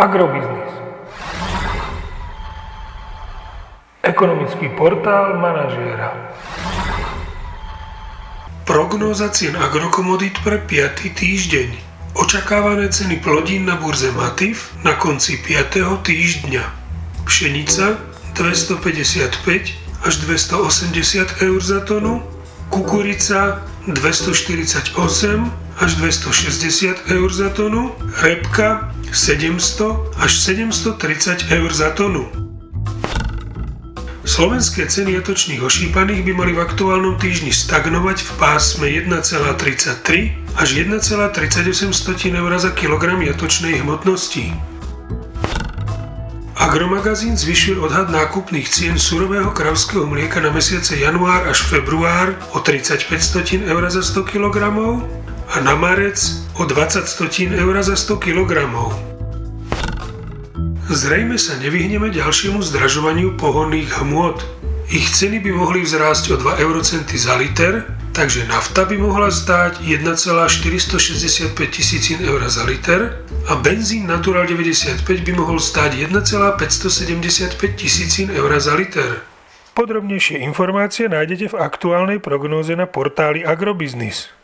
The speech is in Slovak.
Agrobiznis. Ekonomický portál manažéra. Prognóza cien agrokomodít pre 5. týždeň. Očakávané ceny plodín na burze Matif na konci 5. týždňa. Pšenica 255 až 280 eur za tonu, kukurica 248 až 260 eur za tonu, repka 700 až 730 eur za tonu. Slovenské ceny jatočných ošípaných by mali v aktuálnom týždni stagnovať v pásme 1,33 až 1,38 eur za kilogram jatočnej hmotnosti. Agromagazín zvyšuje odhad nákupných cien surového kravského mlieka na mesiace január až február o 35 eur za 100 kg a na marec o 20 stotín eur za 100 kg. Zrejme sa nevyhneme ďalšiemu zdražovaniu pohonných hmôt. Ich ceny by mohli vzrásť o 2 eurocenty za liter, takže nafta by mohla stáť 1,465 tisícin eur za liter a benzín Natural 95 by mohol stáť 1,575 tisícin eur za liter. Podrobnejšie informácie nájdete v aktuálnej prognóze na portáli Agrobiznis.